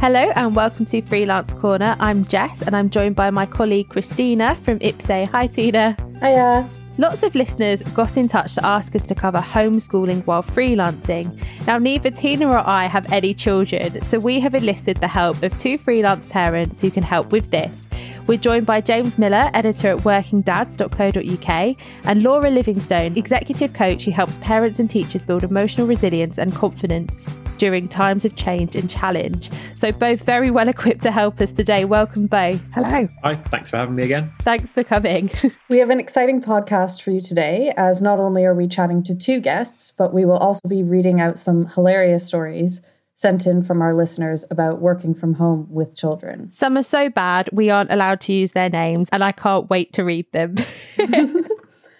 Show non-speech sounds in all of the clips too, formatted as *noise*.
Hello and welcome to Freelance Corner. I'm Jess and I'm joined by my colleague Christina from IPSE. Hi, Tina. Hiya. Lots of listeners got in touch to ask us to cover homeschooling while freelancing. Now, neither Tina or I have any children, so we have enlisted the help of two freelance parents who can help with this. We're joined by James Millar, editor at workingdads.co.uk, and Laura Livingstone, executive coach who helps parents and teachers build emotional resilience and confidence during times of change and challenge. So, both very well equipped to help us today. Welcome both. Hello. Hi, thanks for having me again. Thanks for coming. *laughs* we have an exciting podcast for you today, as not only are we chatting to two guests, but we will also be reading out some hilarious stories sent in from our listeners about working from home with children. Some are so bad we aren't allowed to use their names, and I can't wait to read them. *laughs*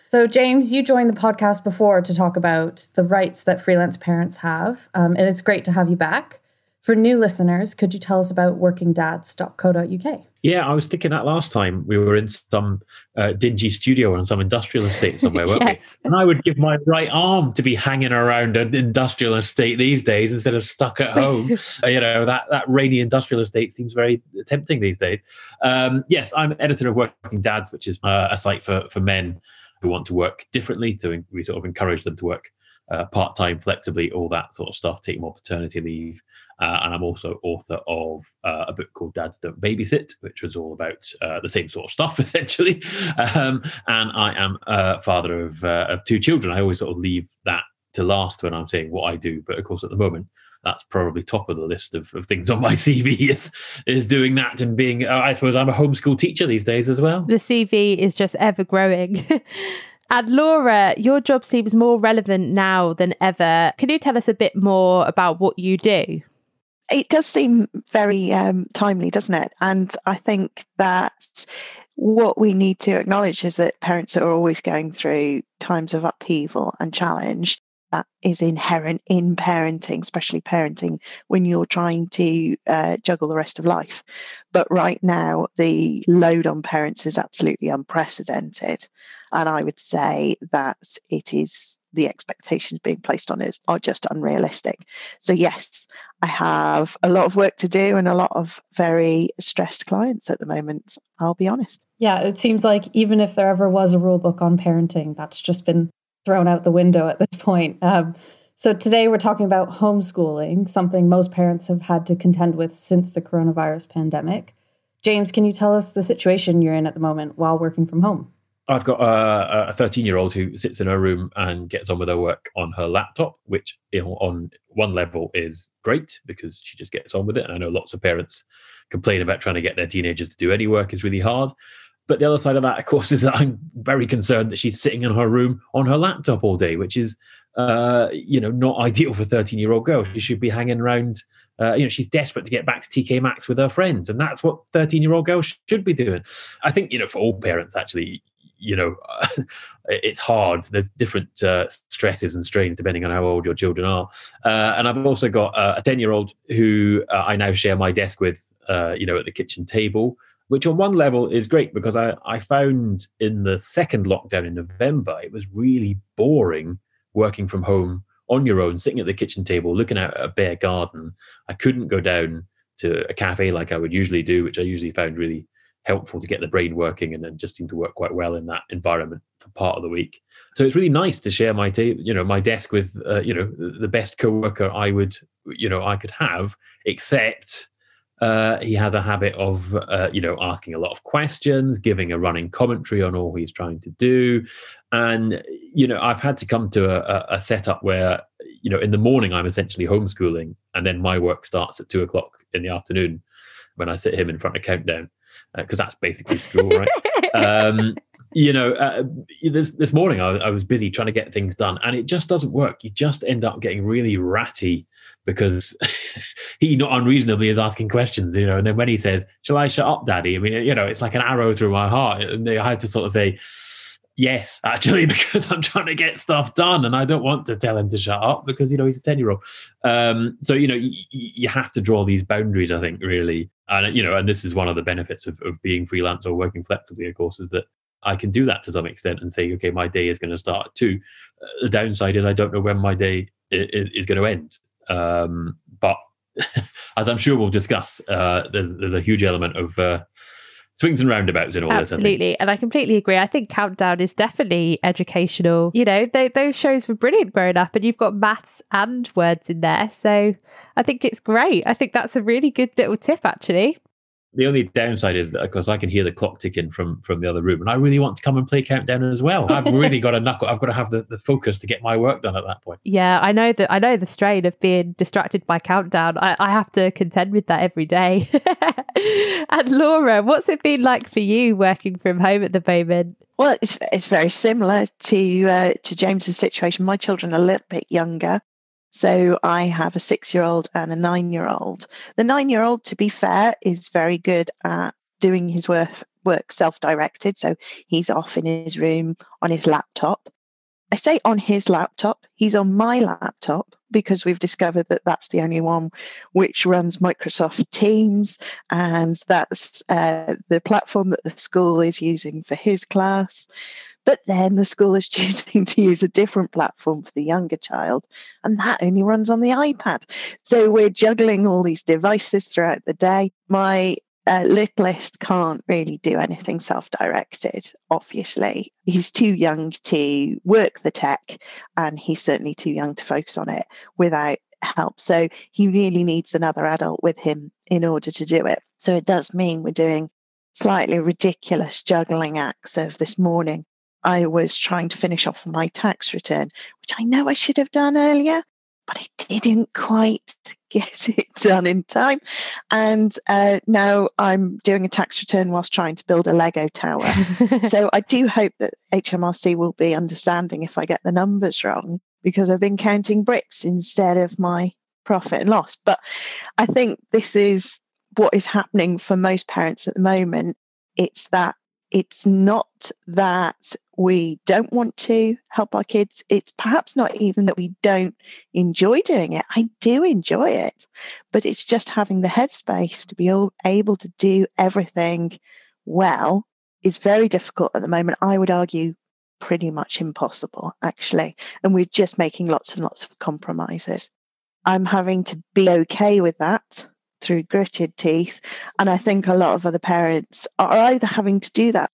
so, James, you joined the podcast before to talk about the rights that freelance parents have, um, and it's great to have you back. For new listeners, could you tell us about workingdads.co.uk? Yeah, I was thinking that last time we were in some uh, dingy studio on some industrial estate somewhere, weren't *laughs* yes. we? And I would give my right arm to be hanging around an industrial estate these days instead of stuck at home. *laughs* uh, you know, that, that rainy industrial estate seems very tempting these days. Um, yes, I'm editor of Working Dads, which is uh, a site for, for men who want to work differently. So we sort of encourage them to work uh, part time, flexibly, all that sort of stuff, take more paternity leave. Uh, and I'm also author of uh, a book called Dads Don't Babysit, which was all about uh, the same sort of stuff, *laughs* essentially. Um, and I am a father of, uh, of two children. I always sort of leave that to last when I'm saying what I do. But of course, at the moment, that's probably top of the list of, of things on my *laughs* CV is is doing that and being. Uh, I suppose I'm a homeschool teacher these days as well. The CV is just ever growing. *laughs* And Laura, your job seems more relevant now than ever. Can you tell us a bit more about what you do? It does seem very um, timely, doesn't it? And I think that what we need to acknowledge is that parents are always going through times of upheaval and challenge that is inherent in parenting, especially parenting when you're trying to uh, juggle the rest of life. But right now, the load on parents is absolutely unprecedented. And I would say that it is the expectations being placed on it are just unrealistic. So, yes, I have a lot of work to do and a lot of very stressed clients at the moment, I'll be honest. Yeah, it seems like even if there ever was a rule book on parenting, that's just been thrown out the window at this point. Um, so today we're talking about homeschooling, something most parents have had to contend with since the coronavirus pandemic. James, can you tell us the situation you're in at the moment while working from home? I've got a 13 year old who sits in her room and gets on with her work on her laptop, which on one level is great because she just gets on with it. And I know lots of parents complain about trying to get their teenagers to do any work is really hard. But the other side of that, of course, *laughs* is that I'm very concerned that she's sitting in her room on her laptop all day, which is, uh, you know, not *laughs* ideal for a 13 year old girl. She should be hanging around. Uh, you know, she's desperate to get back to TK Maxx with her friends, and that's what 13 year old girls should be doing. I think, you know, for all parents, actually, you know, *laughs* it's hard. There's different uh, stresses and strains depending on how old your children are. Uh, and I've also got uh, a 10 year old who uh, I now share my desk with, uh, you know, at the kitchen table which on one level is great because I, I found in the second lockdown in November, it was really boring working from home on your own, sitting at the kitchen table, looking out at a bare garden. I couldn't go down to a cafe like I would usually do, which I usually found really helpful to get the brain working and then just seemed to work quite well in that environment for part of the week. So it's really nice to share my ta- you know my desk with uh, you know the best coworker I would you know I could have except uh, he has a habit of, uh, you know, asking a lot of questions, giving a running commentary on all he's trying to do, and you know, I've had to come to a, a setup where, you know, in the morning I'm essentially homeschooling, and then my work starts at two o'clock in the afternoon when I sit him in front of Countdown, because uh, that's basically school, right? um, you know, uh, this this morning I, I was busy trying to get things done, and it just doesn't work. You just end up getting really ratty because *laughs* he not unreasonably is asking questions, you know. And then when he says, "Shall I shut up, Daddy?" I mean, you know, it's like an arrow through my heart, and I have to sort of say, "Yes, actually," *laughs* because I'm trying to get stuff done, and I don't want to tell him to shut up because you know he's a ten year old. Um, so you know, y- you have to draw these boundaries. I think really, and you know, and this is one of the benefits of, of being freelance or working flexibly, of course, is that I can do that to some extent and say, okay, my day is going to start at two. Uh, the downside is I don't know when my day is, is going to end. Um, but *laughs* as I'm sure we'll discuss, uh, there's, there's, a huge element of uh, swings and roundabouts in all Absolutely. this. Absolutely. And I completely agree. I think Countdown is definitely educational. You know, they, those shows were brilliant growing up, and you've got maths and words in there. So I think it's great. I think that's a really good little tip, actually the only downside is that of course I can hear the clock ticking from from the other room, and I really want to come and play countdown as well. I've really *laughs* got to knuckle. I've got to have the, the focus to get my work done at that point. Yeah, I know that. I know the strain of being distracted by countdown. I, I have to contend with that every day. *laughs* and Laura, what's it been like for you working from home at the moment? Well, it's it's very similar to uh, to James's situation. My children are a little bit younger, so I have a six year old and a nine year old. The nine year old, to be fair, is very good at doing his work, work self directed. So he's off in his room on his laptop. I say on his laptop, he's on my laptop because we've discovered that that's the only one which runs Microsoft Teams, and that's uh, the platform that the school is using for his class. But then the school is *laughs* choosing to use a different platform for the younger child, and that only runs on the iPad. So we're juggling all these devices throughout the day. My uh, littlest can't really do anything self directed, obviously. He's too young to work the tech, and he's certainly too young to focus on it without help. So he really needs another adult with him in order to do it. So it does mean we're doing slightly ridiculous juggling acts of this morning I was trying to finish off my tax return, which I know I should have done earlier, but I didn't quite get *laughs* it done in time. And uh, now I'm doing a tax return whilst trying to build a Lego tower. *laughs* so I do hope that HMRC will be understanding if I get the numbers wrong, because I've been counting bricks instead of my profit and loss. But I think this is what is happening for most parents at the moment. It's that it's not that we don't want to help our kids. It's perhaps not even that we don't enjoy doing it. I do enjoy it, but it's just having the headspace to be able to do everything well is very difficult at the moment. I would argue pretty much impossible, actually. And we're just making lots and lots of compromises. I'm having to be okay with that through gritted teeth. And I think a lot of other parents are either having to do that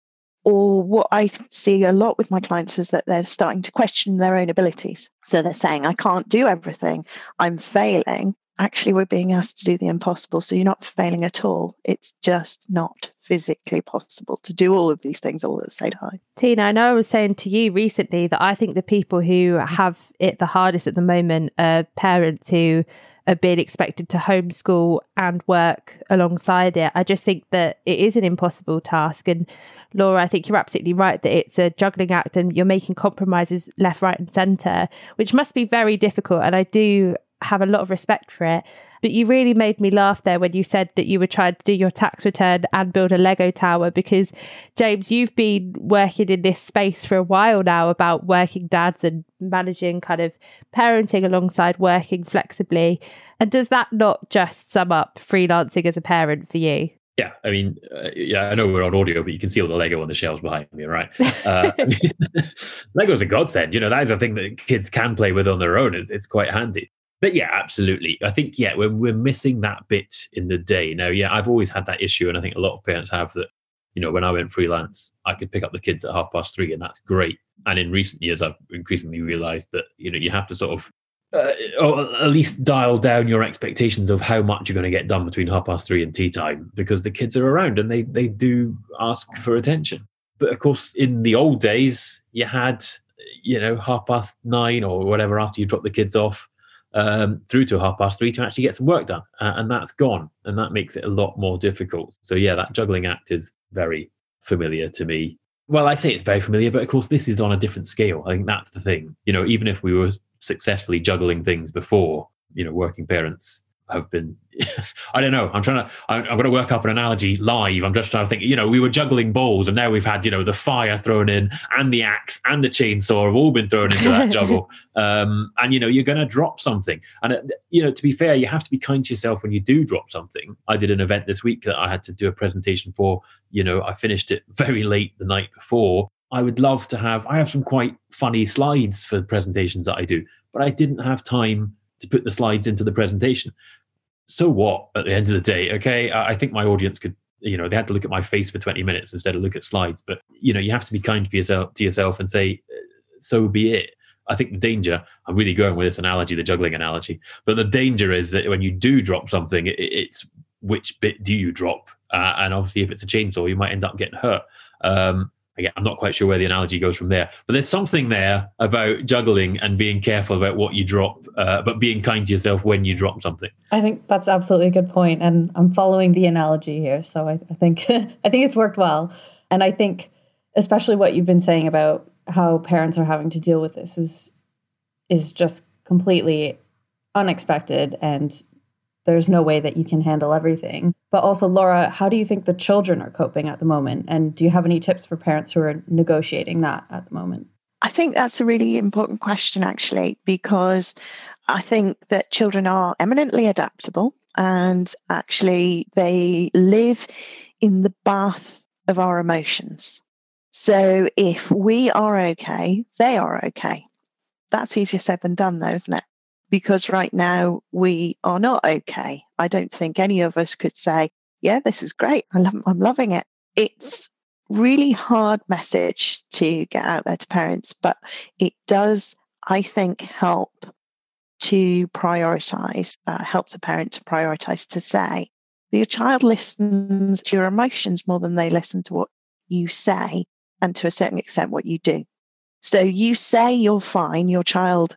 or what I see a lot with my clients is that they're starting to question their own abilities. So they're saying, I can't do everything, I'm failing. Actually, we're being asked to do the impossible. So you're not failing at all. It's just not physically possible to do all of these things all at the same time. Tina, I know I was saying to you recently that I think the people who have it the hardest at the moment are parents who are being expected to homeschool and work alongside it. I just think that it is an impossible task. And Laura, I think you're absolutely right that it's a juggling act and you're making compromises left, right, and centre, which must be very difficult. And I do have a lot of respect for it. But you really made me laugh there when you said that you were trying to do your tax return and build a Lego tower because, James, you've been working in this space for a while now about working dads and managing kind of parenting alongside working flexibly. And does that not just sum up freelancing as a parent for you? Yeah, I mean, uh, yeah, I know we're on audio, but you can see all the Lego on the shelves behind me, right? *laughs* Uh, I *laughs* mean, Lego's a godsend. You know, that is a thing that kids can play with on their own. It's, it's quite handy. But yeah, absolutely. I think yeah, we're we're missing that bit in the day. Now, yeah, I've always had that issue, and I think a lot of parents have that. You know, when I went freelance, I could pick up the kids at half past three, and that's great. And in recent years, I've increasingly realised that you know you have to sort of uh, or at least dial down your expectations of how much you're going to get done between half past three and tea time because the kids are around and they they do ask for attention. But of course, in the old days, you had you know half past nine or whatever after you drop the kids off um, through to half past three to actually get some work done, uh, and that's gone, and that makes it a lot more difficult. So yeah, that juggling act is very familiar to me. Well, I say it's very familiar, but of course, this is on a different scale. I think that's the thing. You know, even if we were successfully juggling things before, you know, working parents have been *laughs* i don't know. I'm trying to I'm, I'm, going to work up an analogy live. I'm just trying to think you know we were juggling balls and now we've had you know the fire thrown in and the axe and the chainsaw have all been thrown into that *laughs* juggle. Um, and you know you're going to drop something. And uh, you know to be fair you have to be kind to yourself when you do drop something. I did an event this week that i had to do a presentation for. You know i finished it *laughs* very late the night before I would love to have. I have some quite funny slides for presentations that I do, but I didn't have time to put the slides into the presentation. so what at the end of the day? Okay, I, think my audience could you know they had to look at my face for 20 minutes instead of look at slides but you know you have to be kind to yourself to yourself and say so be it i think the danger i'm really going with this analogy the juggling analogy but the danger is that when you do drop something it's which bit do you drop uh, and obviously if it's a chainsaw you might end up getting hurt um, again, I'm not quite sure where the analogy goes from there, but there's something there about juggling and being careful about what you drop, uh, but being kind to yourself when you drop something. I think that's absolutely a good point, and I'm following the analogy here, so I, I think *laughs* I think it's worked well, and I think especially what you've been saying about how parents are having to deal with this is is just completely unexpected and there's no way that you can handle everything. But also, Laura, how do you think the children are coping at the moment? And do you have any tips for parents who are negotiating that at the moment? I think that's a really important question, actually, because I think that children are eminently adaptable and actually they live in the bath of our emotions. So if we are okay, they are okay. That's easier said than done, though, isn't it? Because right now we are not okay. I don't think any of us could say, yeah, this is great. I'm loving it. It's really hard message to get out there to parents, but it does, I think, help to prioritize, uh, helps a parent to prioritize to say, your child listens to your emotions more than they listen to what you say, and to a certain extent, what you do. So you say you're fine, your child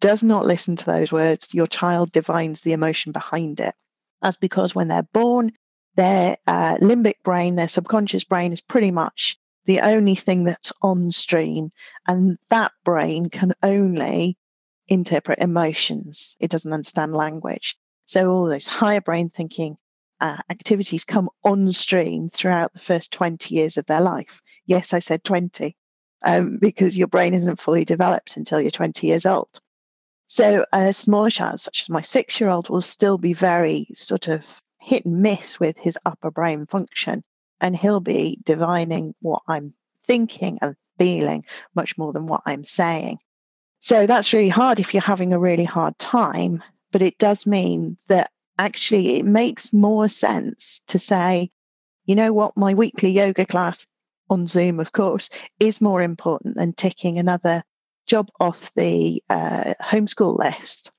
does not listen to those words, your child divines the emotion behind it. That's because when they're born, their uh, limbic brain, their subconscious brain is pretty much the only thing that's on stream. And that brain can only interpret emotions, it doesn't understand language. So all those higher brain thinking uh, activities come on stream throughout the first 20 years of their life. Yes, I said 20, um, because your brain isn't fully developed until you're 20 years old. So a smaller child, such as my six year old, will still be very sort of hit and miss with his upper brain function. And he'll be divining what I'm thinking and feeling much more than what I'm saying. So that's really hard if you're having a really hard time. But it does mean that actually it makes more sense to say, you know what, my weekly yoga class on Zoom, of course, is more important than ticking another job off the uh, homeschool list,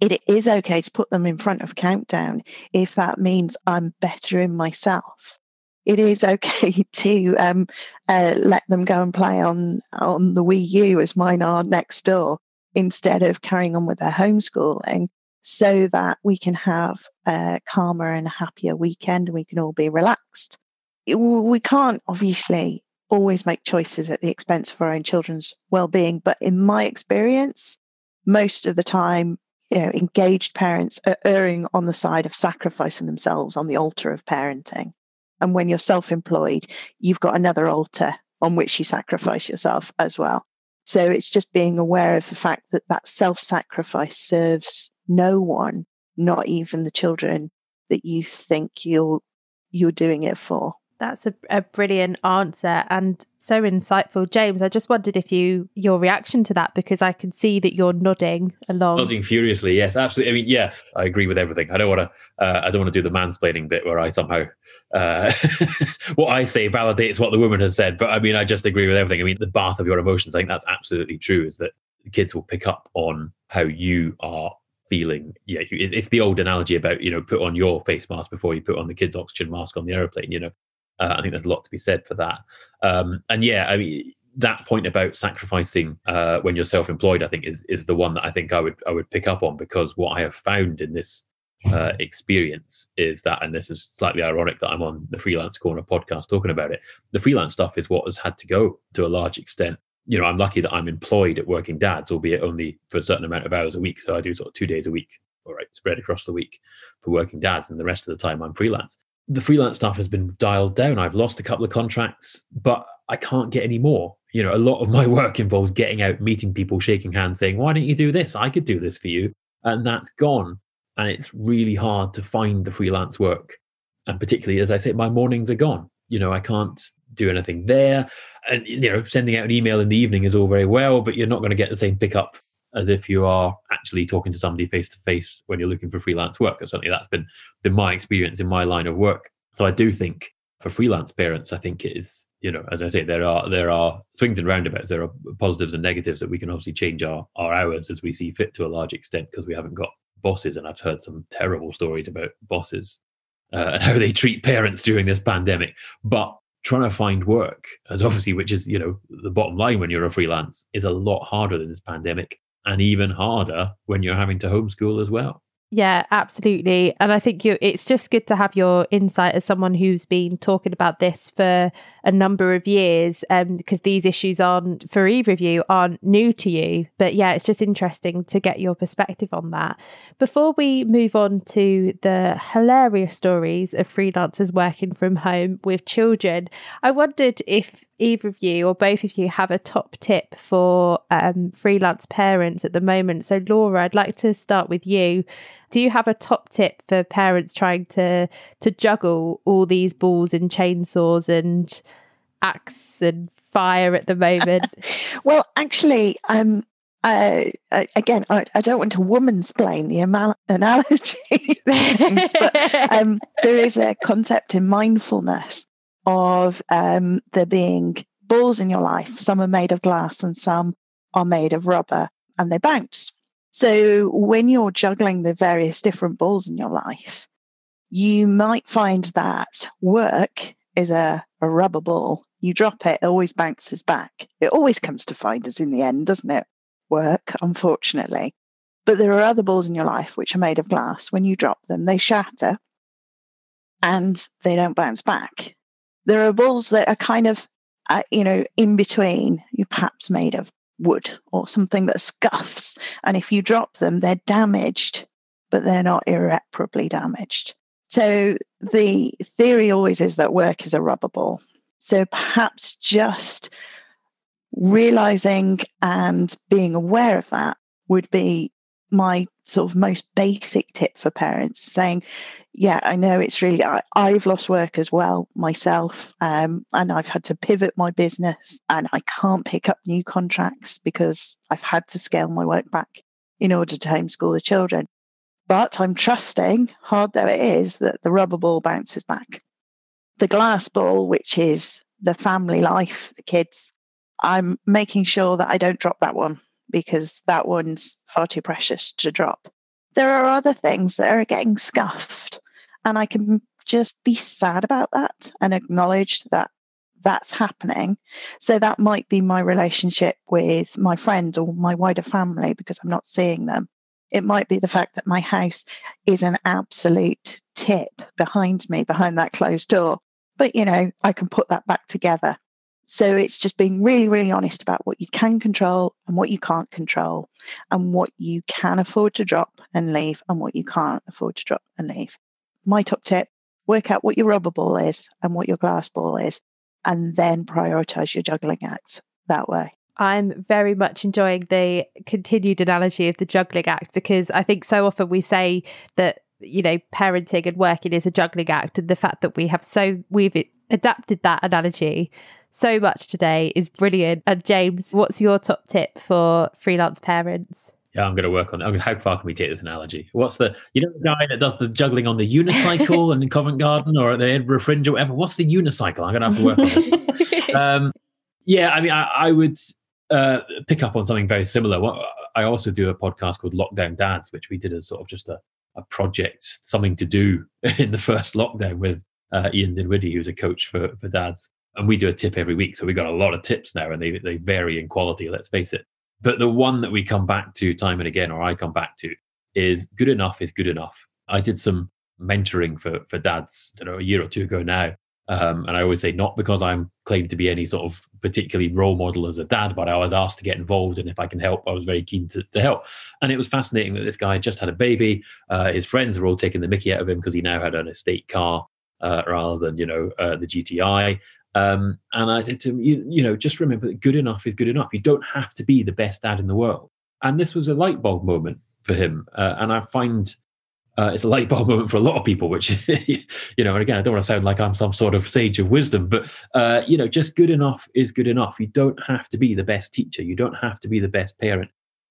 it is okay to put them in front of Countdown if that means I'm better in myself. It is okay *laughs* to um, uh, let them go and play on on the Wii U as mine are next door instead of carrying on with their homeschooling, so that we can have a calmer and happier weekend and we can all be relaxed. We can't obviously always make choices at the expense of our own children's well-being. But in my experience most of the time you know engaged parents are erring on the side of sacrificing themselves on the altar of parenting. And when you're self-employed you've got another altar on which you sacrifice yourself as well. So it's just being aware of the fact that that self-sacrifice serves no one not even the children that you think you're you're doing it for that's a, a brilliant answer and so insightful, James. I just wondered if you your reaction to that because I can see that you're nodding along, nodding furiously. Yes, absolutely. I mean, yeah, I agree with everything. I don't want to. Uh, I don't want to do the mansplaining bit where I somehow uh, *laughs* what I say validates what the woman has said. But I mean, I just agree with everything. I mean, the bath of your emotions. I think that's absolutely true. Is that kids will pick up on how you are feeling. Yeah, it's the old analogy about you know put on your face mask before you put on the kid's oxygen mask on the aeroplane. You know, uh, I think there's a lot to be said for that. Um, and yeah, I mean that point about sacrificing uh, when you're self-employed, I think is is the one that I think I would I would pick up on because what I have found in this uh, experience is that, and this is slightly ironic that I'm on the Freelance Corner podcast talking about it. The freelance stuff is what has had to go to a large extent. You know, I'm lucky that I'm employed at Working Dads, albeit only for a certain amount of hours a week. So I do sort of two days a week, all right, spread across the week for Working Dads, and the rest of the time I'm freelance the freelance stuff has been dialed down. I've lost a couple of contracts, but I can't get any more. You know, a lot of my *laughs* work involves getting out, meeting people, shaking hands, saying, Why don't you do this? I could do this for you. And that's gone. And it's really hard to find the freelance work. And particularly, as I say, my mornings are gone. You know, I can't do anything there. And, you know, sending out an email in the evening is all very well, but you're not going to get the same pickup as if you are actually talking to somebody face to face when you're looking for freelance work. Or certainly that's been been my experience in my line of work. So I do think for freelance parents, I think it is, you know, as I say, there are there are swings and roundabouts. There are positives and negatives that we can obviously change our, our hours as we see fit to a large extent because we haven't got bosses. And I've heard some terrible stories about bosses uh, and how they treat parents during this pandemic. But trying to find work, as obviously, which is, you know, the bottom line when you're a freelance, is a lot harder than this pandemic and even harder when you're having to homeschool as well. Yeah, absolutely. And I think you it's just good to have your insight as someone who's been talking about this for a number of years um, because these issues aren't for either of you aren't new to you. But yeah, it's just interesting to get your perspective on that. Before we move on to the hilarious stories of freelancers working from home with children, I wondered if either of you or both of you have a top tip for um, freelance parents at the moment. So, Laura, I'd like to start with you. Do you have a top tip for parents trying to to juggle all these balls and chainsaws and axe and fire at the moment? *laughs* well, actually, um, uh, again, I, I, don't want to womansplain the analogy, *laughs* but um, there is a concept in mindfulness of um, there being balls in your life. Some are made of glass and some are made of rubber and they bounce. So when you're juggling the various different balls in your life, you might find that work is a, a rubber ball. You drop it, it always bounces back. It always comes to find us in the end, doesn't it? Work, unfortunately. But there are other balls in your life which are made of glass. When you drop them, they shatter and they don't bounce back. There are balls that are kind of, uh, you know, in between. You're perhaps made of wood or something that scuffs. And if you drop them, they're damaged, but they're not irreparably damaged. So the theory always is that work is a rubber ball. So perhaps just realizing and being aware of that would be my sort of most basic tip for parents saying yeah i know it's really I, have lost work as well myself um, and i've had to pivot my business and i can't pick up new contracts because i've had to scale my work back in order to homeschool the children. But i'm trusting hard though it is that the rubber ball bounces back. The glass ball which is the family life the kids i'm making sure that i don't drop that one because that one's far too precious to drop. There are other things that are getting scuffed, and I can just be sad about that and acknowledge that that's happening. So that might be my relationship with my friends or my wider family because I'm not seeing them. It might be the fact that my house is an absolute tip behind me, behind that closed door. But, you know, I can put that back together so it's just being really, really honest about what you can control and what you can't control, and what you can afford to drop and leave, and what you can't afford to drop and leave. My top tip work out what your rubber ball is and what your glass ball is, and then prioritize your juggling acts that way. I'm very much enjoying the continued analogy of the juggling act because I think so often we say that you know parenting and working is a juggling act and the fact that we have so we've adapted that analogy so much today is brilliant. And James, what's your top tip for freelance parents? Yeah, I'm going to work on that. How far can we take this analogy? What's the, you know, the guy that does the juggling on the unicycle *laughs* in Covent Garden or at the Edinburgh Fringe or whatever? What's the unicycle? I'm going to have to work on it. *laughs* um, yeah, I mean, I, I would uh, pick up on something very similar. I also do a podcast called Lockdown Dads, which we did as sort of just a, a project, something to do *laughs* in the first lockdown with uh, Ian Dinwiddy, who's a coach for, for dads and we do a tip every week. So we've got a lot of tips now and they, they vary in quality, let's face it. But the one that we come back to time and again, or I come back to, is good enough is good enough. I did some mentoring for, for dads, I know, a year or two ago now. Um, and I always say, not because I'm claimed to be any sort of particularly role model as a dad, but I was asked to get involved. And if I can help, I was very keen to, to help. And it was fascinating that this guy just had a baby. Uh, his friends were all taking the mickey out of him because he now had an estate car uh, rather than, you know, uh, the GTI. Um, and I to you, you know, just remember that good enough is good enough. You don't have to be the best dad in the world. And this was a light bulb moment for him. Uh, and I find uh, it's a light *laughs* bulb moment for a lot of people, which, *laughs* you know, and again, I don't want to sound like I'm some sort of sage of wisdom, but, uh, you know, just good enough is good enough. You don't have to be the best teacher. You don't have to be the best parent.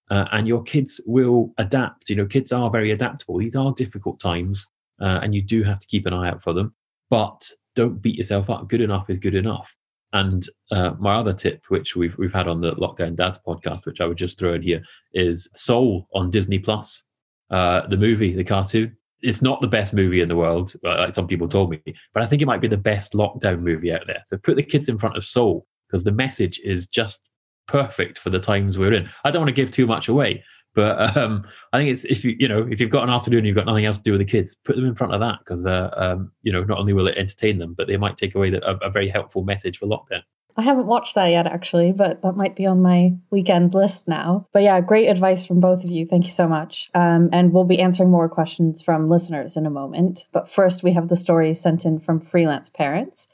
uh, and your kids will adapt. You know, kids are very adaptable. These are difficult times, uh, and you do have to keep an eye out for them. But don't beat yourself up. Good enough is good enough. And uh, my other tip, which we've we've had on the Lockdown Dads podcast, which I would just throw in here, is Soul on Disney Plus. Uh, the movie, the cartoon. It's not the best movie in the world, like some people told me, but I think it might be the best lockdown movie out there. So put the kids in front of Soul because the message is just perfect for the times we're in. I don't want to give too much away, but um, I think it's if you you know if you've got an afternoon and you've got nothing else to do with the kids, put them in front of that because uh, um, you know not only will it entertain them, but they might take away a, a very helpful message for lockdown. I haven't watched that yet, actually, but that might be on my weekend list now. But yeah, great advice from both of you. Thank you so much. Um, and we'll be answering more questions from listeners in a moment. But first, we have the story sent in from freelance parents.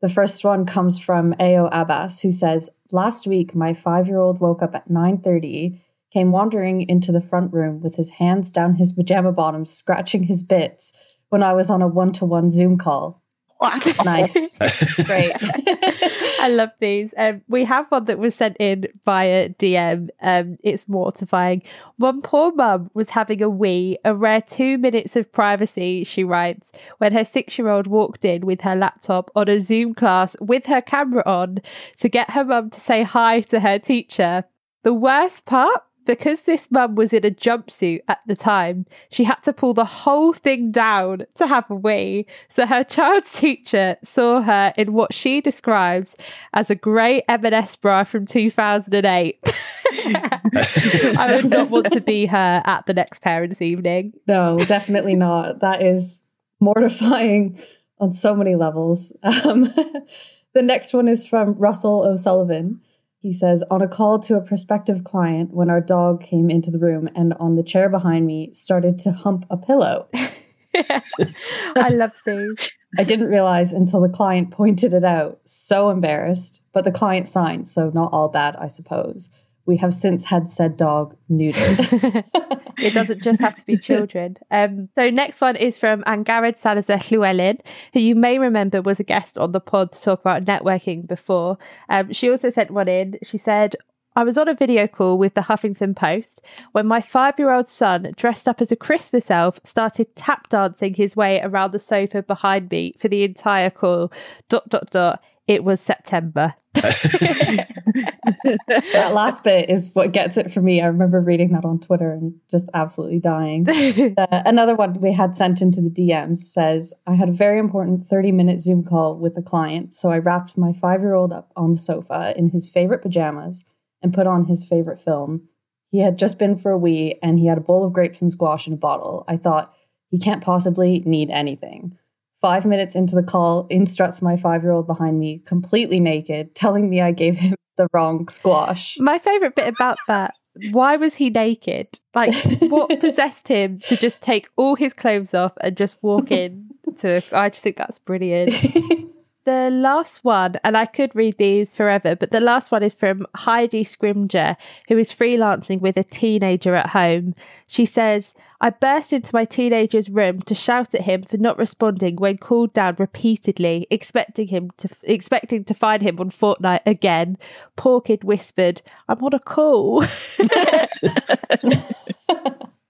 The first one comes from Ao Abbas, who says, Last week, my five year old woke up at 9.30, came wandering into the front room with his hands down his pajama bottoms, scratching his bits when I was on a one to one Zoom call. nice. *laughs* Great. *laughs* I love these. Um, we have one that was sent in via DM. Um, it's mortifying. One poor mum was having a wee, a rare two minutes of privacy, she writes, when her six year old walked in with her laptop on a Zoom class with her camera on to get her mum to say hi to her teacher. The worst part because this mum was in a jumpsuit at the time, she had to pull the whole thing down to have a wee. So her *laughs* child's teacher saw her in what she describes as a grey M&S bra from 2008. *laughs* I would not want to be her at the next parents' evening. No, definitely not. That is mortifying on so many levels. Um, *laughs* the next one is from Russell O'Sullivan. He says, on a call to a prospective client when our dog came into the room and on the chair behind me started to hump a pillow. *laughs* I love these. I didn't realize until the client pointed it out. So embarrassed, but the client signed, so not all bad, I suppose. We have since had said dog neutered. *laughs* *laughs* it doesn't just have to be children. Um, so next one is from Angharad Salazar Llewellyn, who you may remember was a guest on the pod to talk about networking before. Um, she also sent one in. She said, I was on a video call with the Huffington Post when my five year old son, dressed up as a Christmas elf, started tap dancing his way around the sofa behind me for the entire call. Dot, dot, dot. It was September. *laughs* that last bit is what gets it for me. I remember reading that on Twitter and just absolutely dying. *laughs* Uh, another one we had sent into the DMs says, I had a very important 30 minute Zoom call with a client. So I wrapped my five year old up on the sofa in his favorite pajamas and put on his favorite film. He had just been for a wee and he had a bowl of grapes and squash in a bottle. I thought, he can't possibly need anything. Five minutes into the call, in struts my five year old behind me, completely naked, telling me I gave him *laughs* the wrong squash. My favourite bit about that why was he naked? Like, what *laughs* possessed him to just take all his clothes off and just walk in to? I just think that's brilliant. *laughs* the last one, and I could read these forever, but the last one is from Heidi Scrimger, who is freelancing with a teenager at home. She says, I burst into my teenager's room to shout at him for not responding when called down repeatedly, expecting him to expecting to find him on Fortnite again. Poor kid whispered, I'm on a call. *laughs*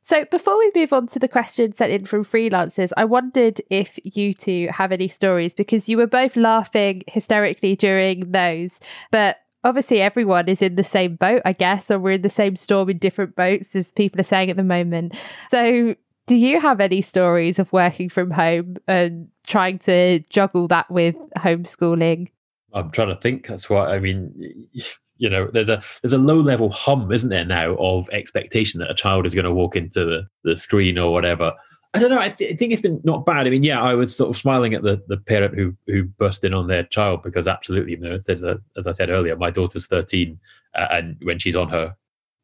So, before we move on to the question sent in from freelancers, I wondered if you two have any stories because you were both laughing hysterically during those. But obviously, everyone is in the same boat, I guess, or we're in the same storm in different boats, as people are saying at the moment. So, do you have any stories of working from home and trying to juggle that with homeschooling? I'm trying to think. That's what I mean *laughs* you know there's a there's a low level hum isn't there now of expectation that a child is going to walk into the, the screen or whatever i don't know I, th- I, think it's been not bad. I mean yeah i was sort of smiling at the the parent who who burst in on their child because absolutely you know as, a, as i said earlier my daughter's 13 uh, and when she's on her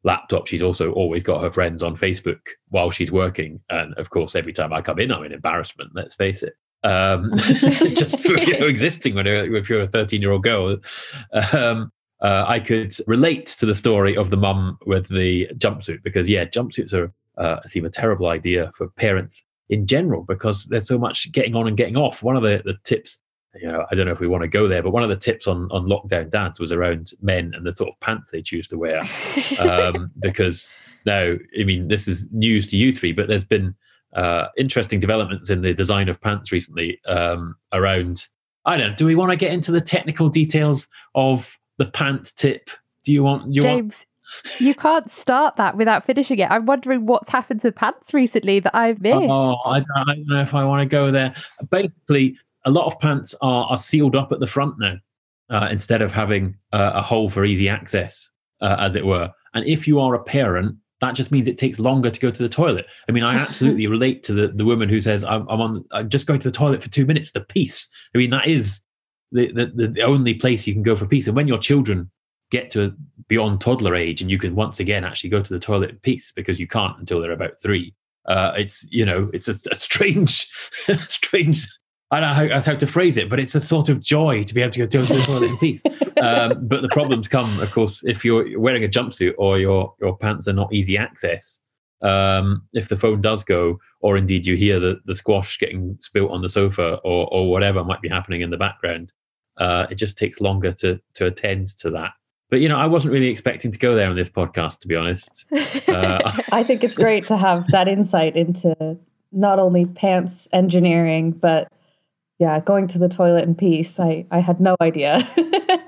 laptop she's also always got her friends on facebook while she's working. And of course every time i come in i'm in embarrassment let's face it. Um, *laughs* *laughs* just for you know, existing when you're, if you're a 13 year old girl. Um, uh, I could relate to the story of the mum with the jumpsuit because, yeah, jumpsuits are, uh, seem a terrible idea for parents in general because there's so much getting on and getting off. One of the, the tips you know, I don't know if we want to go there, but one of the tips on on lockdown dads was around men and the sort of pants they choose to wear, um, *laughs* because now, I mean, this is news to you three, but there's been uh, interesting developments in the design of pants recently um, around. I don't know. Do we want to get into the technical details of the pant tip? Do you want you James? Want... you can't start that without finishing it. I'm wondering what's happened to pants recently that I've missed. Oh, I, I don't know if I want to go there. Basically, a lot of pants are, are sealed up at the front now uh, instead of having uh, a hole for easy access, uh, as it were. And if you are a parent, that just means it takes longer to go to the toilet. I mean, I absolutely *laughs* relate to the, the woman who says, I'm, I'm, on, I'm just going to the toilet for two minutes, the peace. I mean, that is the, the, the only place you can go for peace. And when your children get to beyond toddler age and you can once again actually go to the toilet in peace because you can't until they're about three, uh, it's, you know, it's a, a strange, *laughs* strange I don't know how, how, to phrase it, but it's a sort of joy to be able to go to the toilet in peace. *laughs* Um, but the problems come, of course, if you're wearing a jumpsuit or your your pants are not easy access. Um, if the phone does go, or indeed you hear the, the squash getting spilt on the sofa, or or whatever might be happening in the background, uh, it just takes longer to to attend to that. But you know, I wasn't really expecting to go there on this podcast, to be honest. *laughs* Uh, I think it's great to have that insight into not only pants engineering, but yeah, going to the toilet in peace. I, I had no idea.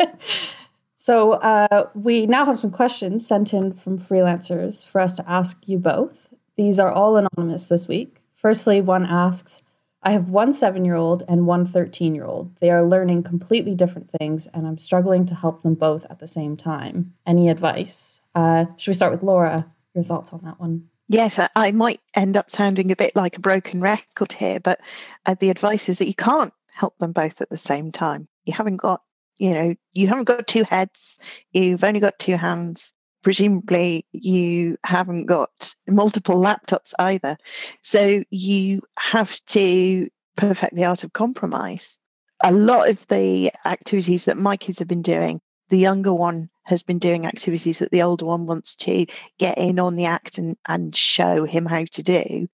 *laughs* so uh, we now have some questions sent in from freelancers for us to ask you both. These are all anonymous this week. Firstly, one asks, I have one seven year old and one 13 year old. They are learning completely different things, and I'm struggling to help them both at the same time. Any advice? Uh, should we start with Laura? Your thoughts on that one? Yes, I, might end up sounding a bit like a broken record here, but uh, the advice is that you can't help them both at the same time. You haven't got, you know, you haven't got two heads, you've only got two hands. Presumably, you haven't got multiple laptops either. So you have to perfect the art of compromise. A lot of the activities that my kids have been doing, the younger one has been doing activities that the older one wants to get in on the act and, and show him how to do.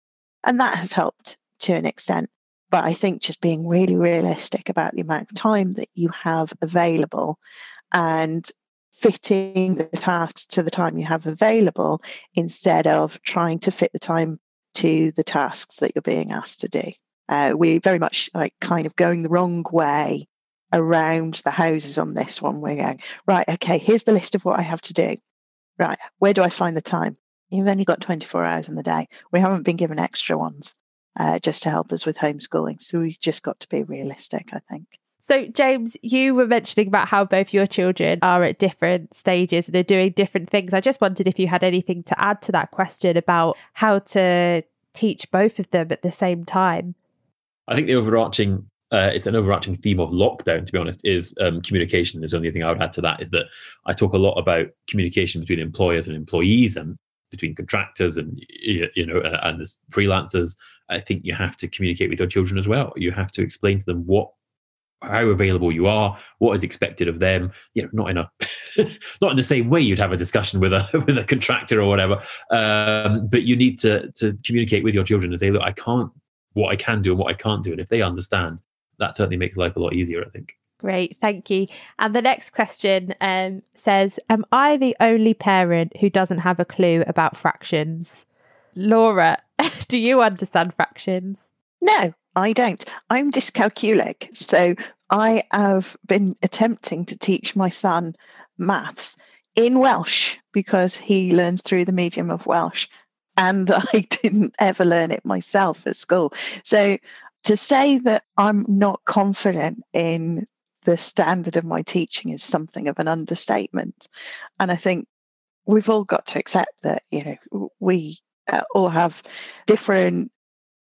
And that has helped to an extent. But I think just being really realistic about the amount of time that you have available and fitting the tasks to the time you have available instead of trying to fit the time to the tasks that you're being asked to do. Uh, we very much like kind of going the wrong way around the houses on this one. We're going, right, okay, here's the list of what I have to do. Right, where do I find the time? You've only got 24 hours in the day. We haven't been given extra ones uh, just to help us with homeschooling. So we've just got to be realistic, I think. So, James, you were mentioning about how both your children are at different stages and are doing different things. I just wondered if you had anything to add to that question about how to teach both of them at the same time. I think the overarching uh, it's an overarching theme of lockdown, to be honest, is um, communication. Is the only thing I would add to that is that I talk a lot about communication between employers and employees and between contractors and you know and as freelancers. I think you have to communicate with your children as well. You have to explain to them what how available you are, what is expected of them. You know, not in a *laughs* not in the same way you'd have a discussion with a *laughs* with a contractor or whatever. Um, but you need to to communicate with your children and say, look, I can't what I can do and what I can't do, and if they understand, that certainly makes life a lot easier, I think. Great, thank you. And the next question um, says Am I the only parent who doesn't have a clue about fractions? Laura, *laughs* do you understand fractions? No, I don't. I'm dyscalculic. So I have been attempting to teach my son maths in Welsh because he learns through the medium of Welsh. And *laughs* I didn't ever learn it myself at school. So to say that I'm not confident in the standard of my teaching is something of an understatement. And I think we've all got to accept that, you know, we uh, all have different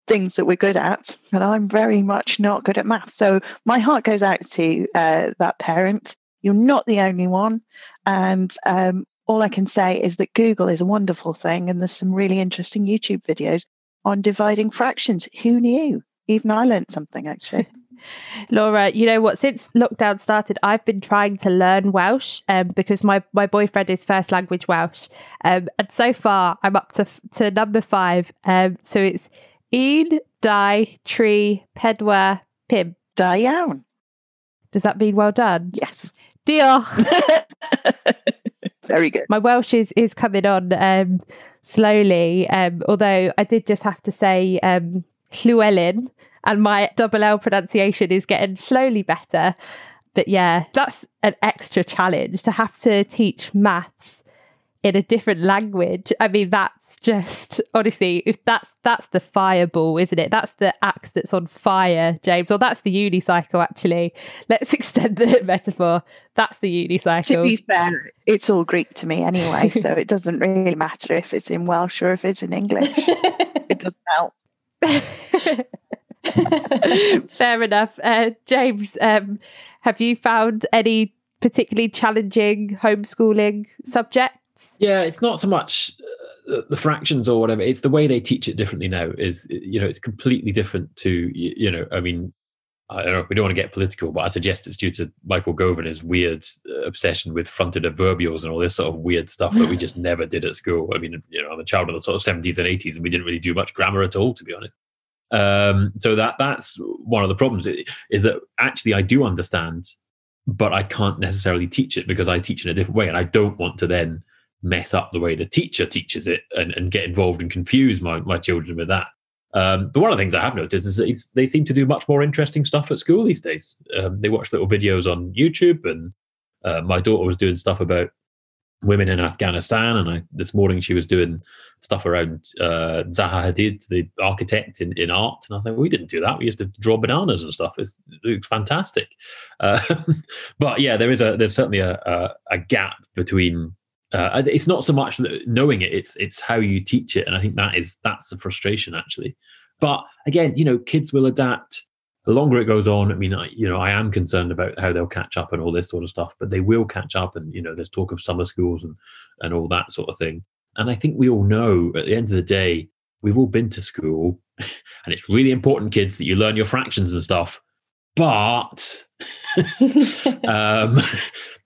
things that we're good at, and I'm very much not good at math. So my heart goes out to uh, that parent. You're not the only one. And um, all I can say is that Google is a wonderful thing, and there's some really interesting YouTube videos on dividing fractions. Who knew? even I learned something actually. *laughs* Laura, you know what? Since lockdown started, I've been trying to learn Welsh um, because my, my boyfriend is first language Welsh, um, and so far I'm up to to number five. Um, so it's un, dau, tri, pedwar, pib. Da iawn. Does that mean well done? Yes. Dear. *laughs* Very good. My Welsh is, is coming on um, slowly, um, although I did just have to say um, Llewellyn, and my double L pronunciation is getting slowly better. But yeah, that's an extra challenge to have to teach maths in a different language. I mean, that's just honestly, if that's that's the fireball, isn't it? That's the axe that's on fire, James. Or that's the unicycle. Actually, let's *laughs* extend the metaphor. That's the unicycle. To be fair, it's all Greek to me anyway, *laughs* so it doesn't really matter if it's in Welsh or if it's in English. *laughs* it doesn't help. Fair enough, uh, James. Um, have you found any particularly challenging homeschooling subjects? Yeah, it's not so much uh, the fractions or whatever. It's the way they teach it differently now. Is you know, it's completely different to you know. I mean, I don't know. We don't want to get political, but I suggest it's due to Michael Gove and his weird uh, obsession with fronted adverbials and all this sort of weird stuff that we just *laughs* never did at school. I mean, you know, I'm a child of the sort of 70s and 80s, and we didn't really do much grammar at all, to be honest. Um, so that that's one of the problems is that actually I do understand, but I can't necessarily teach it because I teach in a different way, and I don't want to then mess up the way the teacher teaches it and, and get involved and confuse my, my children with that. Um, but one of the things I have noticed is they seem to do much more interesting stuff at school these days. Um, they watch little videos on YouTube, and uh, my daughter was doing stuff about women in Afghanistan, and I, this morning she was doing stuff around uh, Zaha Hadid, the architect in, in art, and I was like, well, "We didn't do that. We used to draw bananas and stuff. It's, it's fantastic." *laughs* Uh, *laughs* but yeah, there is a there's certainly a, a, a gap between uh, it's not so much knowing it; it's it's how you teach it, and I think that is that's the frustration actually. But again, you know, kids will adapt. The longer it goes on, I mean, I, you know, I am concerned about how they'll catch up and all this sort of stuff. But they will catch up, and you know, there's talk of summer schools and and all that sort of thing. And I think we all know at the end of the day, we've all been to school, *laughs* and it's really important, kids, that you learn your fractions and stuff. But *laughs* um,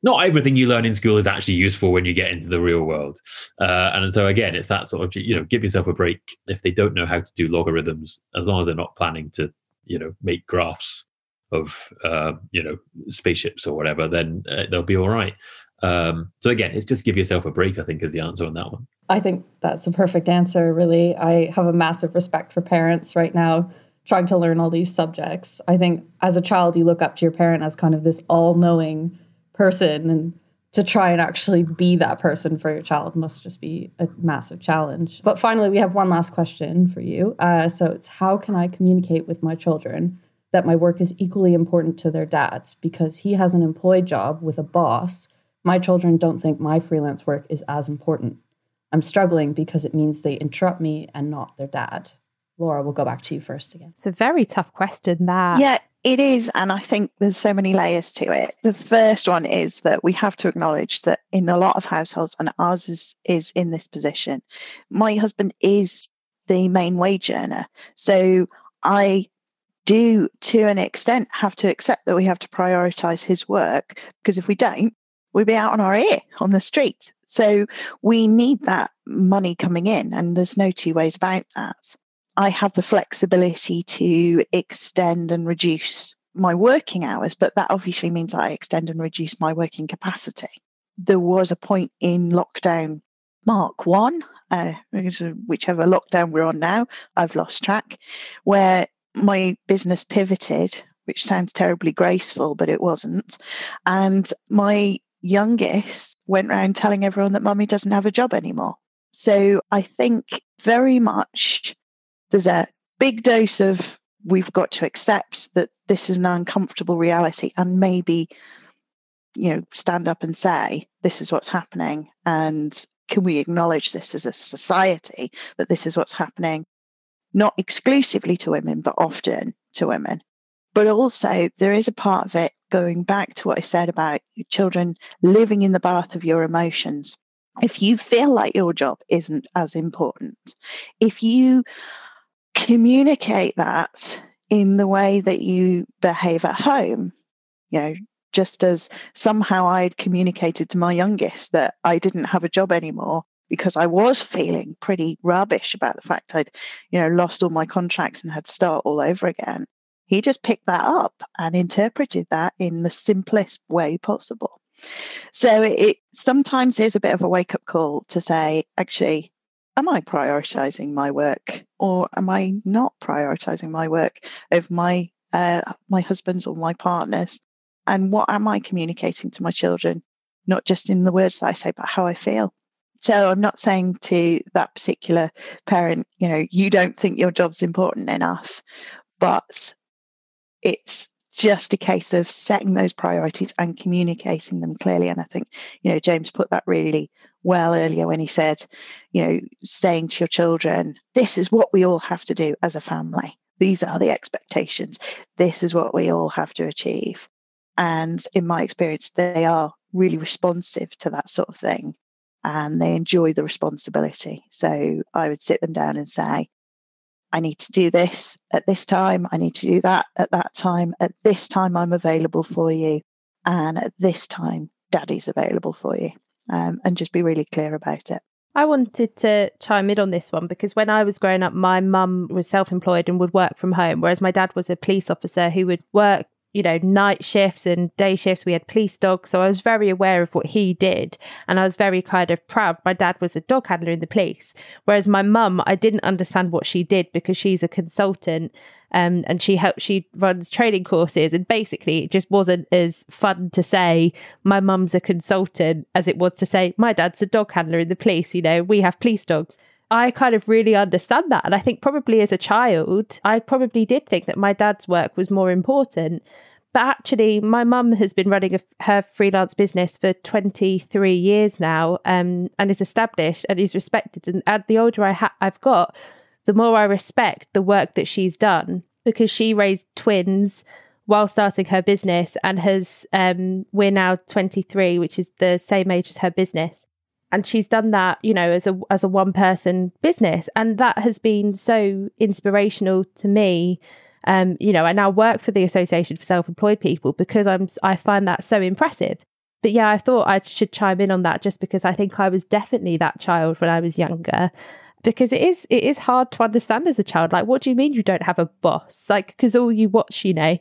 not everything you learn in school is actually useful when you get into the real world. Uh, and so again, it's that sort of you know, give yourself a break if they don't know how to do logarithms, as long as they're not planning to you know make graphs of uh, you know spaceships or whatever, then uh, they'll be all right. Um, so again, it's just give yourself a break. I think is the answer on that one. I think that's a perfect answer. Really, I have a massive respect for parents right now trying to learn all these subjects. I think as a child, you look up to your parent as kind of this all knowing person and to try and actually be that person for your child must just be a massive challenge. But finally, we have one last question for you. Uh, so it's how can I communicate with my children that my work is equally important to their dads because he has an employed job with a boss? My children don't think my freelance work is as important. I'm struggling because it means they interrupt me and not their dad. Laura, we'll go back to you first again. It's a very tough question, that. Yeah, it is. And I think there's so many layers to it. The first one is that we have to acknowledge that in a lot of households, and ours is, is in this position, my husband is the main wage earner. So I do, to an extent, have to accept that we have to prioritize his work because if we don't, we'd be out on our ear on the street. So we need that money coming in, and there's no two ways about that. I have the flexibility to extend and reduce my working hours, but that obviously means I extend and reduce my working capacity. There was a point in lockdown Mark one, uh, whichever lockdown we're on now, I've lost track, where my business pivoted, which sounds terribly graceful, but it wasn't. And my youngest went around telling everyone that mummy doesn't have a job anymore. So I think very much there's a big dose of we've got to accept that this is an uncomfortable reality and maybe you know stand up and say this is what's happening and can we acknowledge this as a society that this is what's happening? Not exclusively to women but often to women. But also there is a part of it going back to what i said about children living in the bath of your emotions. If you feel like your job isn't as important if you communicate that in the way that you behave at home. You know, just as somehow I'd communicated to my youngest that I didn't have a job anymore because I was feeling pretty rubbish about the fact I'd, you know, lost all my contracts and had to start all over again. He just picked that up and interpreted that in the simplest way possible. So it sometimes is a bit of a wake up call to say, actually, am I prioritizing my work or am I not prioritizing my work over my uh, my husband's or my partner's? And what am I communicating to my children, not just in the words that I say, but how I feel? So I'm not saying to that particular parent, you know, you don't think your job's important enough, but it's just a case of setting those priorities and communicating them clearly. And I think, you know, James put that really well earlier when he said, you know, saying to your children, this is what we all have to do as a family. These are the expectations. This is what we all have to achieve. And in my experience, they are really responsive to that sort of thing and they enjoy the responsibility. So I would sit them down and say, I need to do this at this time. I need to do that at that time. At this time, I'm available for you. And at this time, daddy's available for you. Um, and just be really clear about it. I wanted to chime in on this one because when I was growing up, my mum was self employed and would work from home, whereas my dad was a police officer who would work you know, night shifts and day shifts. We had police dogs. So I was very aware of what he did. And I was very kind of proud. My dad was a dog handler in the police. Whereas my mum, I didn't understand what she did because she's a consultant. Um, and she helps, she runs training courses. And basically, it just wasn't as fun to say, my mum's a consultant as it was to say, my dad's a dog handler in the police. You know, we have police dogs. I kind of really understand that. And I think probably as a child, I probably did think that my dad's work was more important. But actually, my mum has been running a, her freelance business for 23 years now um, and is established and is respected. And, and the older I ha- I've got, the more I respect the work that she's done because she raised twins while starting her business and has, um, we're now 23, which is the same age as her business. And she's done that you know as a as a one person business. And that has been so inspirational to me um you know i now work for the association for self-employed people because i'm i find that so impressive. But yeah i thought i should chime in on that just because i think i was definitely that child when i was younger because it is it is hard to understand as a child like what do you mean you don't have a boss like because all you watch you know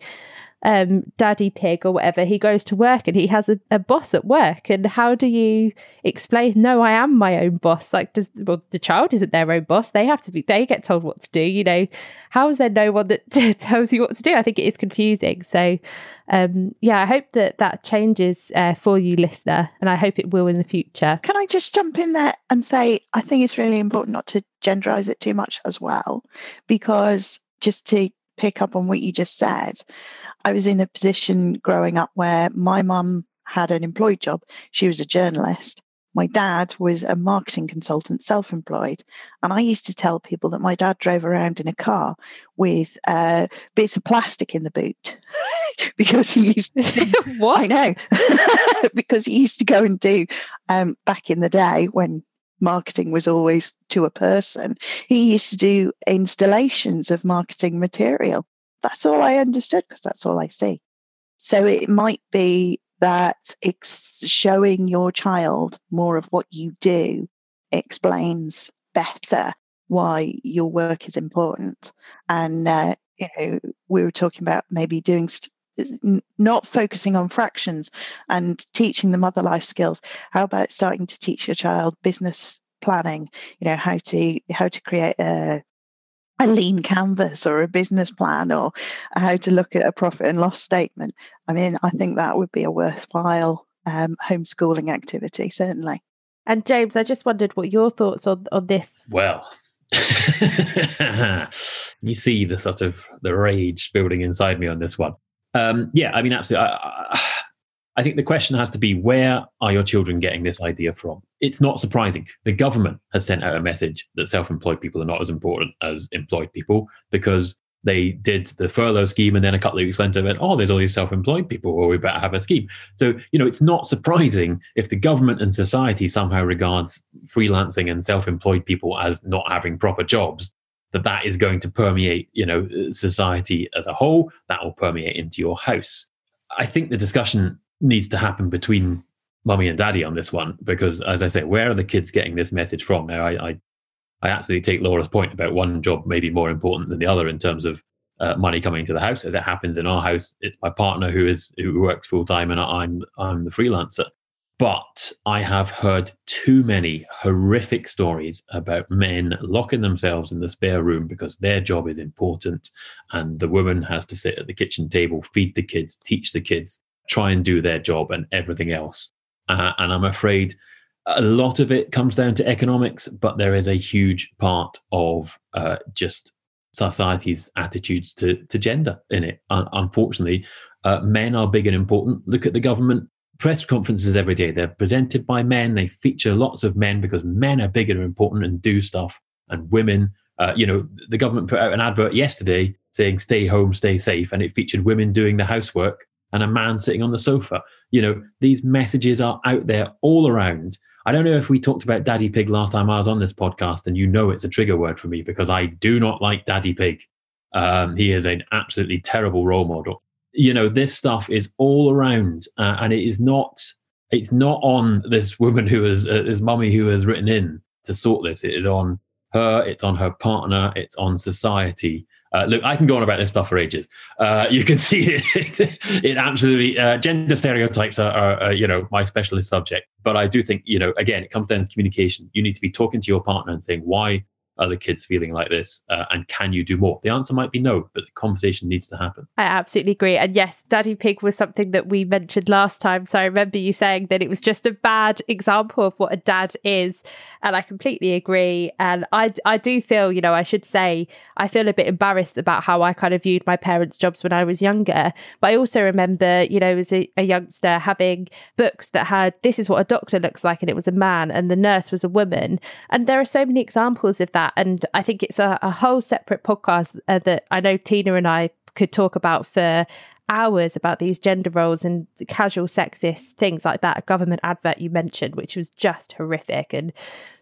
um, daddy pig or whatever, he goes to work and he has a, a, boss at work. And how do you explain, no, I am my own boss? Like, does well, the child isn't their own boss? They have to be, they get told what to do. You know, how is there no one that *laughs* tells you what to do? I think it is confusing. So, um, yeah, I hope that that changes uh, for you, listener, and I hope it will in the future. Can I just jump in there and say, I think it's really important not to genderize it too much as well, because just to pick up on what you just said, I was in a position growing up where my mum had an employed job. She was a journalist. My dad was a marketing consultant, self employed. And I used to tell people that my dad drove around in a car with uh, bits of plastic in the boot *laughs* because he used to. *laughs* *laughs* what? I know. because he used to go and do, um, back in the day when marketing was always to a person, he used to do installations of marketing material that's all I understood because that's all I see. So it might be that it's showing your child more of what you do explains better why your work is important. And, uh, you know, we were talking about maybe doing st- not focusing on fractions and teaching them other life skills. How about starting to teach your child business planning? You know, how to how to create a a lean canvas or a business plan or how to look at a profit and loss statement. I mean, I think that would be a worthwhile um, homeschooling activity, certainly. And James, I just wondered what your thoughts on, on this. Well, *laughs* you see the sort of the rage building inside me on this one. Um, yeah, I mean, absolutely. I, I, I think the question has to be where are your children getting this idea from? It's not surprising. The government has sent out a message that self employed people are not as important as employed people because they did the furlough scheme and then a couple of weeks later went, oh, there's all these self employed people, well, we better have a scheme. So, you know, it's not surprising if the government and society somehow regards freelancing and self employed people as not having proper jobs that that is going to permeate you know society as a whole that will permeate into your house i think the discussion needs to happen between mummy and daddy on this one because as i say where are the kids getting this message from now i i, I absolutely take laura's point about one job maybe more important than the other in terms of uh, money coming to the house. As it happens in our house, it's my partner who is who works full time, and I'm I'm the freelancer. But I have heard too many horrific stories about men locking themselves in the spare room because their job is important, and the woman has to sit at the kitchen table, feed the kids, teach the kids, try and do their job, and everything else. Uh, and I'm afraid a lot of it comes down to economics, but there is a huge part of uh, just society's attitudes to, to gender in it. Uh, unfortunately, men are big and important. Look at the government press conferences every day. They're presented by men. They feature lots of men because men are big and important and do stuff. And women, uh, you know, the government put out an advert yesterday saying "Stay home, stay safe," and it featured women doing the housework and a man sitting on the sofa. You know, these messages are out there all around. I don't know if we talked about Daddy Pig last time I was on this podcast, and you know it's a trigger word for me because I do not like Daddy Pig. Um, he is an absolutely terrible role model. You know, this stuff is all around, uh, and it is not. It's not on this woman who is uh, this mummy who has written in to sort this. It is on her. It's on her partner. It's on society. Uh, look, I can go on about this stuff for ages. Uh, you can *laughs* see it. it absolutely uh, gender stereotypes are, are, you know, my specialist subject. But I do think, you know, again, it comes down to communication. You need to be talking to your partner and saying, why the kids feeling like this? Uh, and can you do more? The answer might be no, but the conversation needs to happen. I absolutely agree. And yes, Daddy Pig was something that we mentioned last time. So I remember you saying that it was just a bad example of what a dad is. And I completely agree. And I, I do feel, you know, I should say, I feel a bit embarrassed about how I kind of viewed my parents' jobs when I was younger. But I also remember, you know, as a, a youngster having books that had this is what a doctor looks like, and it was a man, and the nurse was a woman. And there are so many examples of that. And I think it's a, a whole separate podcast uh, that I know Tina and I could talk about for hours about these gender roles and casual sexist things like that. A government advert you mentioned, which was just horrific and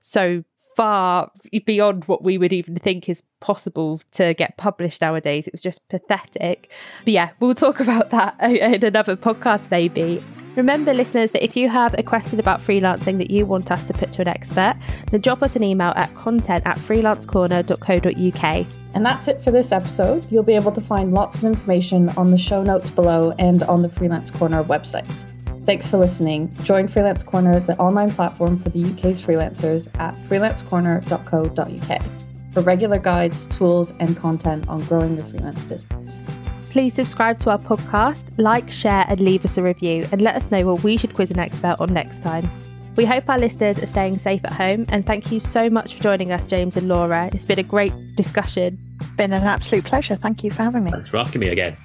so far beyond what we would even think is possible to get published nowadays. It was just pathetic. But yeah, we'll talk about that *laughs* in another podcast maybe. Remember, listeners, that if you have a question about freelancing that you want us to put to an expert, then drop us an email at content at freelancecorner.co.uk. And that's it for this episode. You'll be able to find lots of information on the show notes below and on the Freelance Corner website. Thanks for listening. Join Freelance Corner, the online platform for the UK's freelancers, at freelancecorner.co.uk for regular guides, tools, and content on growing your freelance business. Please subscribe to our podcast, like, share, and leave us a review, and let us know what we should quiz an expert on next time. We hope our listeners are staying safe at home, and thank you so much for joining us, James and Laura. It's been a great discussion. It's been an absolute pleasure. Thank you for having me. Thanks for asking me again.